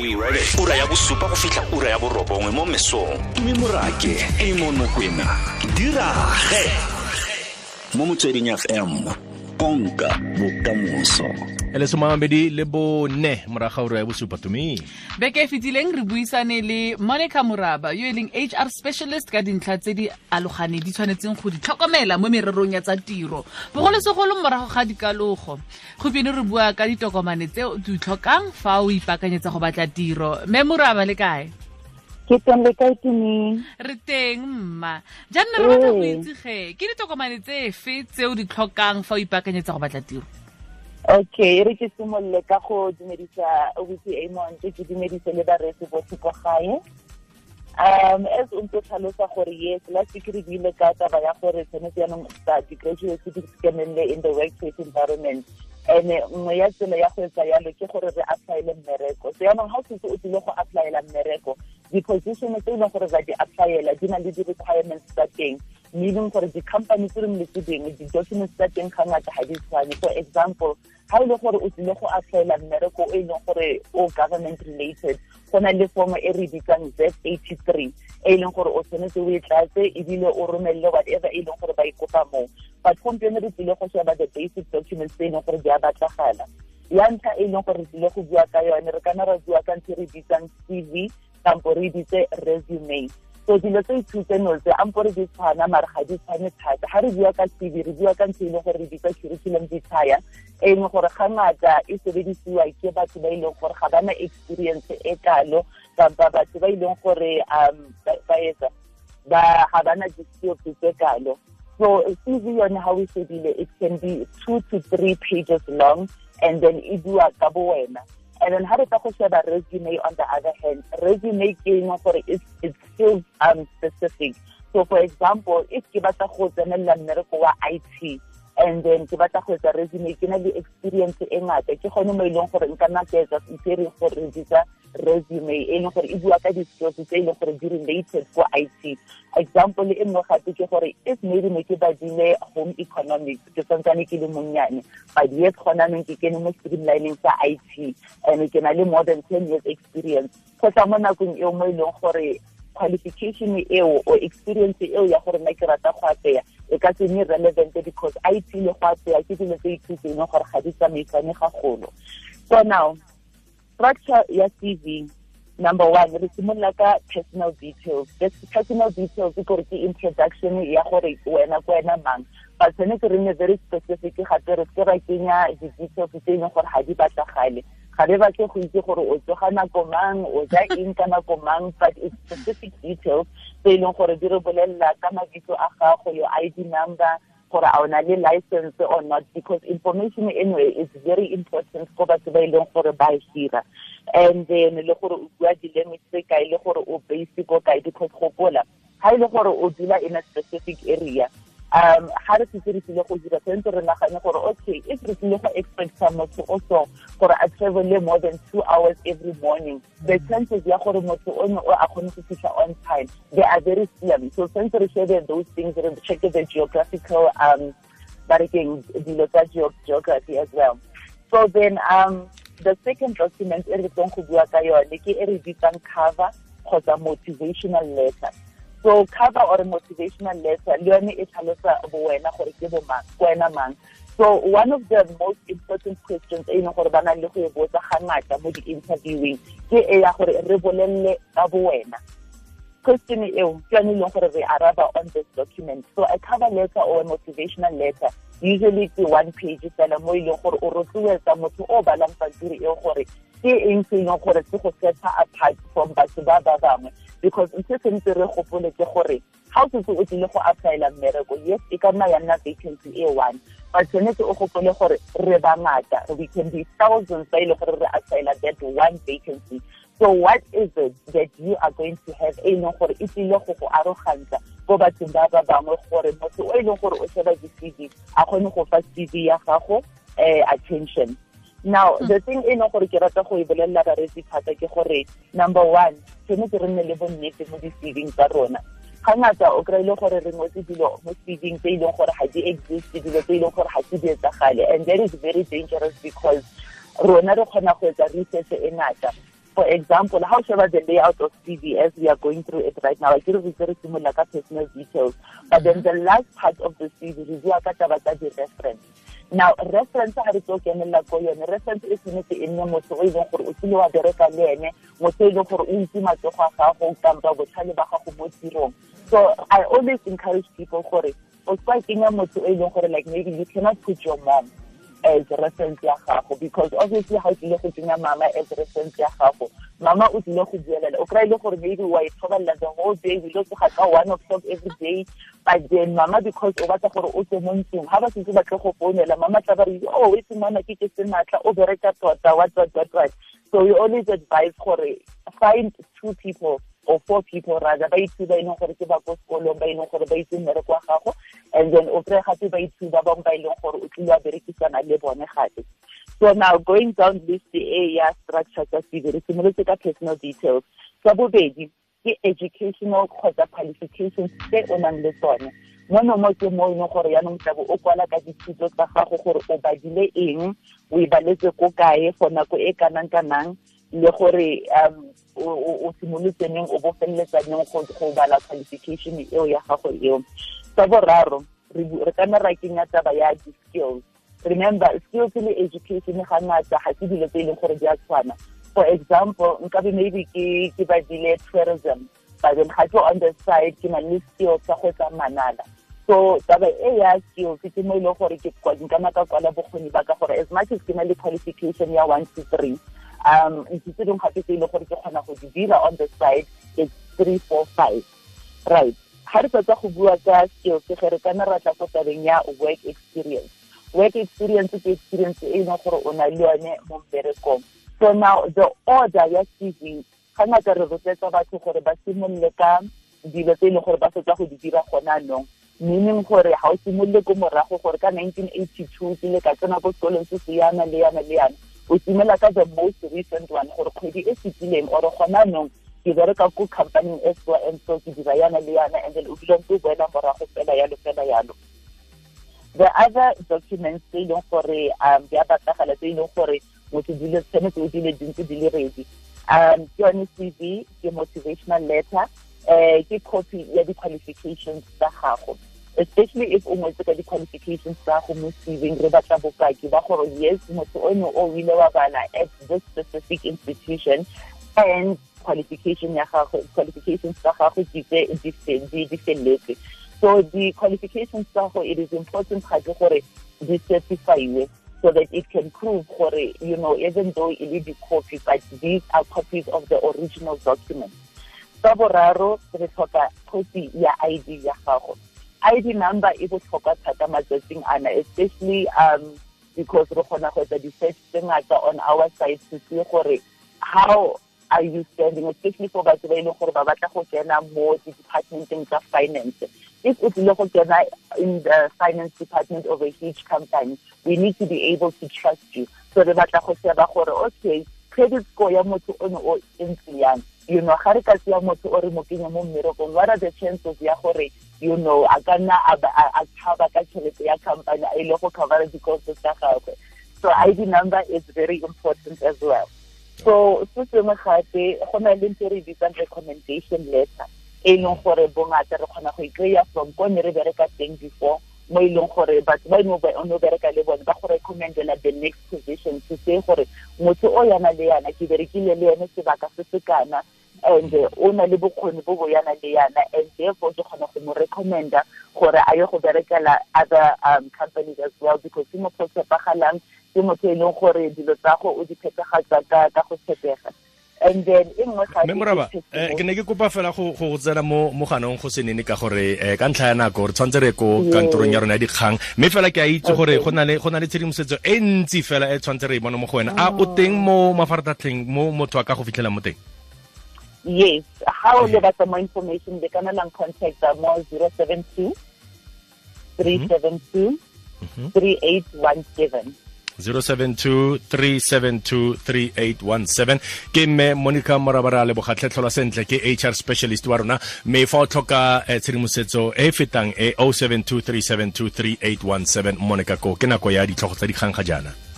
ready? Ura ya bosupa go fitlha ura ya borobongwe mo mesong. Mme morake e mo nokwena dirage. Mo motsweding fm konka bokamoso. E le somamabedi le bone moraga ura ya bosupa tumi beke e fetileng re buisane le monica moraba yo e leng hr specialist ka dintlha tse di alogane di tshwanetseng go di tlhokomela mo mererong ya tsa tiro. Bogolosegolo morago ga dikalogo gompieno re bua ka ditokomane tse o di tlhokang fa o ipaakanyetsa go batla tiro. Mme moraba le kae ke teng le kae tumeng re teng mma. Jaanong re batla go itsege ke ditokomane tse efe tse o di tlhokang fa o ipaakanyetsa go batla tiro okay re ke simolole ka go dumedisa obusi amon ke dumedise le baresi botlhe kwa gae. Um as o ntse tlhalosa gore yes last week re buile ka taba ya gore tshwanetse yaanong di-graduates di in the workplace environment. And nngwe ya tsela ya go etsa yalo ke gore re applyele mmereko. So yaanong ga o setse o tlile go applyela mmereko di-position tse e leng gore ba di applyela di na le di-requirements tsa teng meaning gore di-company tse dingwe le tse dingwe di-documents tsa teng ga ngata ga di tshwane for example ga e le gore o tlile go applyela mmereko e leng gore o government related. Go na eh, le form e re bitsang z eighty three e leng gore o tshwanetse o e tlatse ebile o romelele whatever e leng gore ba ikopa moo. But gompieno re tlile go sheba the basic documents tse e leng gore di a batlagala ya ntlha e leng gore re tlile go bua ka yone re kana ra bua ka ntho e re bitsang cv kampo re bitse resume. So dilo tse ithuteno tse ampo re di tshwana mare ga di tshwane thata. Ga re bua ka cv re bua ka ntho e leng gore re bitsa curriculum vitae e leng gore ga ngata e sebedisiwa ke batho ba e leng gore ga bana experience e kalo kampa batho ba e leng gore um ba etsa ba ga bana di-skills tse kalo. So cv yone how we shebile it can be two to three pages long and then e bua ka bo wena and then re tla go sheba resume on the other hand. Resume eng gore it's, still um, specific. So for example if ke batla go tsenelela mmereko wa IT and then ke batla go etsa resume ke na le experience e ngata. Ke gone mo e leng gore nka nna ke etsa itsere gore ditsa resume e leng gore e bua ka di-skills tse e leng gore di related for IT example e nngwe gape ke gore if maybe ne ke badile home economics ke santsane ke le monnyane. But yes gona ke kene mo streamlining sa IT and ke na le more than ten years experience. Go tla mo nakong eo mo e leng gore qualification eo o experience eo ya gore nna ke rata go apeya. E ka se nne relevant because IT le go apeya ke dilo tse ithuteng gore ga di tsamaisane ga golo. So now structure ya CV number one re simolola ka personal details. Personal details ke gore ke introduction ya gore wena ko wena mang. But tshwanetse re nne very specific gape re se ra kenya di-details tse e leng gore ga di batlagale. Ga re batle go itse gore o tsoga nako mang o ja eng ka nako mang but it's specific details tse e leng gore di re bolelela ka mabitso a gago your id number gore a o na le license or not because information anyway is very important ko batho ba e leng gore ba hira. And then le gore o bua di-language tse kae le gore o basic ko kae because gopola ga e le gore o dula in a specific area um ga re setse re tlile go dira tshwanetse re nagane gore okay if re tlile go expecta motho o so gore a travel more than two hours every morning the chances ya gore motho o ne o a kgone go fitlha on time they are very slim. So tshwanetse re shebe those things re check the geographical um barekeng dilo tsa geography as well. So then um the second document e re tsong go bua ka yone ke e re bitsang cover kgotsa motivational letter so cover or motivational letter le yone e tlhalosa bo wena gore ke bo mang wena mang. So one of the most important questions e leng gore ba nang le go e botsa ga ngata mo di-interviewing ke e ya gore re bolelele ka bo wena. Question eo ke yone e leng gore re araba on this document. So a cover letter or a motivational letter usually ke one page fela mo e leng gore o rotloetsa motho o balang pampiri eo gore ke eng se e leng gore se go setsa apart from batho ba ba bangwe. Because ntse sentse re gopole ke gore ga o setse o tlile go applyela mmereko yes e ka nna ya nna vacancy e one but tshwanetse o gopole gore re ba ngata we can be thousands ba e le gore re that one vacancy. So what is it that you are going to have e leng gore e tlile go go arogantsa ko bathong ba ba bangwe gore motho o e leng gore o sheba di-cv a kgone go fa cv ya gago um attention now hmm. the thing e leng gore ke rata go e bolelela baretsi thata ke gore number one tshwanetse re nne le bonnete mo di-cving tsa rona. Ga ngata o kry-ile gore re ngwetse dilo mo cving tse e leng gore ga di exist dilo tse e leng gore ga di etsagale. And that is very dangerous because rona re kgona go etsa research e ngata. For example how sheba the layout of cv as we are going through it right now I ke re re simolla ka personal details. But then the last part of the cv re bua ka taba tsa di-reference now reference ga re tlo kenelela ko yone reference e tshwanetse e nne motho o e leng gore o tsile wa bereka le ene motho e leng gore o itse matsogo a gago kampa botlhale ba gago mo tirong. So i always encourage people gore o ska kenya motho leng gore like maybe you cannot put your mom as reference ya gago because obviously ga o tlile go tsenya mama as reference ya gago. Mama o tlile go buelela o kry-e le gore maybe wa e thobalela the whole day o ile tsoga ka one o'clock every day but then mama because o batla gore o tswe mo ntlong ga ba setse batle go founela mama tla ba re oh wetse mama ke ke senatla o bereka tota what what what what so we always advise gore find two people or four people rather ba itse ba e gore ke ba ko sekolong ba e gore ba itse gago and then o kry gape ba itse ba ba e gore o tlile berekisana le bone gape. So now going down list a ya structure tsa cv re simolotse ka personal details. Sa bobedi ke educational kgotsa qualifications tse o nang le tsone. Mo nomo ke mo e leng gore yaanong tlabe o kwala ka dithuto tsa gago gore o badile eng o e baletse ko kae for nako e kanang-kanang le gore um o simolotse neng o bofelletsa neng go bala qualification eo ya gago eo. Sa boraro re ka nna ra kenya taba ya di-skills. Remember skills le education ga ngata ga ke dilo tse e leng gore di a tshwana. For example nkabe maybe ke ke badile tourism but then ga ke on the side ke na le skills sa go tsa manala. So taba e ya skills ke mo e leng gore ke nkana ka kwala bokgoni ba ka gore as much as ke na le qualification ya one to three um ntse tse dingwe gape tse e leng gore ke kgona go di dira on the side is three four five. Right. Ga re fetsa go bua ka skills ge re kana ra tla ko tabeng ya work experience. Work experience ke experience e leng gore o na le yone mo mberekong so now the order ya cv ga ngata re rotletsa batho gore ba simolole ka dilo tse e leng gore ba fetsa go di dira gona nong. Meaning gore ga o simolole ko morago gore ka nineteen eighty two ke le ka tsena ko sekolong se se yana le yana le yana o simela ka the most recent one gore kgwedi e fetileng or gona nong ke bereka ko company e so and so ke dira yana le yana and then o dula ntse o boela morago fela yalo fela yalo. The other documents tse e leng gore um di a batlagala tse e leng gore motho dile tshwanetse o dile dintse di le um ke yone cv ke motivational letter um ke copy ya di-qualifications tsa gago especially if o ngwetse ka di-qualifications tsa go mo cving re batla bopaki ba gore yes motho o ne o ile wa bala at this specific institution and qualification ya gago qualifications tsa gago di felletse so the qualifications tsa go it is important ga ke gore di certifyiwe so that it can prove gore you know even though e le di-copy but these are copies of the original document sa boraro re tlhoka copy ya id ya gago id number e botlhokwa thata matsatsing ana especially um because re kgona go etsa di-search tse ngata on our side to see gore how are you standing especially for batho ba e leng gore ba batla go kena mo di-departmenteng tsa finance. If o tlile go kena in the finance department of a huge company we need to be able to trust you. So re batla go sheba gore okay credit score ya motho o ne o yang you know ga re ka tseya motho o re mo kenya mo mmerekong what are the chances ya gore you know a ka nna a tshaba ka tšhelete ya company a ile go covera di-costs tsa gagwe. So id number is very important as well. So se sengwe gape go na le ntse re bitsang recommendation letter e leng gore bongata re kgona go ikry-a from ko ne re bereka teng before mo e leng gore batho ba ne o bereka le bone ba go recommendela the next position to say gore motho o yana le yana ke berekile le ene sebaka se se kana and o na le bokgoni bo bo yana le yana and therefore ke kgona go mo recommenda gore a ye go berekela other um, companies as well because ke motho o tshepagalang ke motho e leng gore dilo tsa go o di ka go tshepega and then e nngwe eh, ke ne ke kopa fela go go tsena mo mo ganong go senene ka gore eh, ka ntlha ya nako re tshwanetse re ko kantorong ya rona ya dikgang. Mme fela ke a itse gore go na le go na le tshedimosetso e ntsi fela e tshwanetse re e bona mo go wena. A o teng mo mafaratlhatlheng mo motho a ka go fitlhela mo teng? Yes. Ga o le batla mo information le kana lang contact mo 072 372 3817 072 ke mme monica morabara le bogatlhetlhelwa sentle ke hr specialist wa rona. Mme fa o tlhoka eh, tshedimosetso e fetang eh, e 072 372 3817 monica ko ke nako ya ditlhogo tsa dikgang ga jaana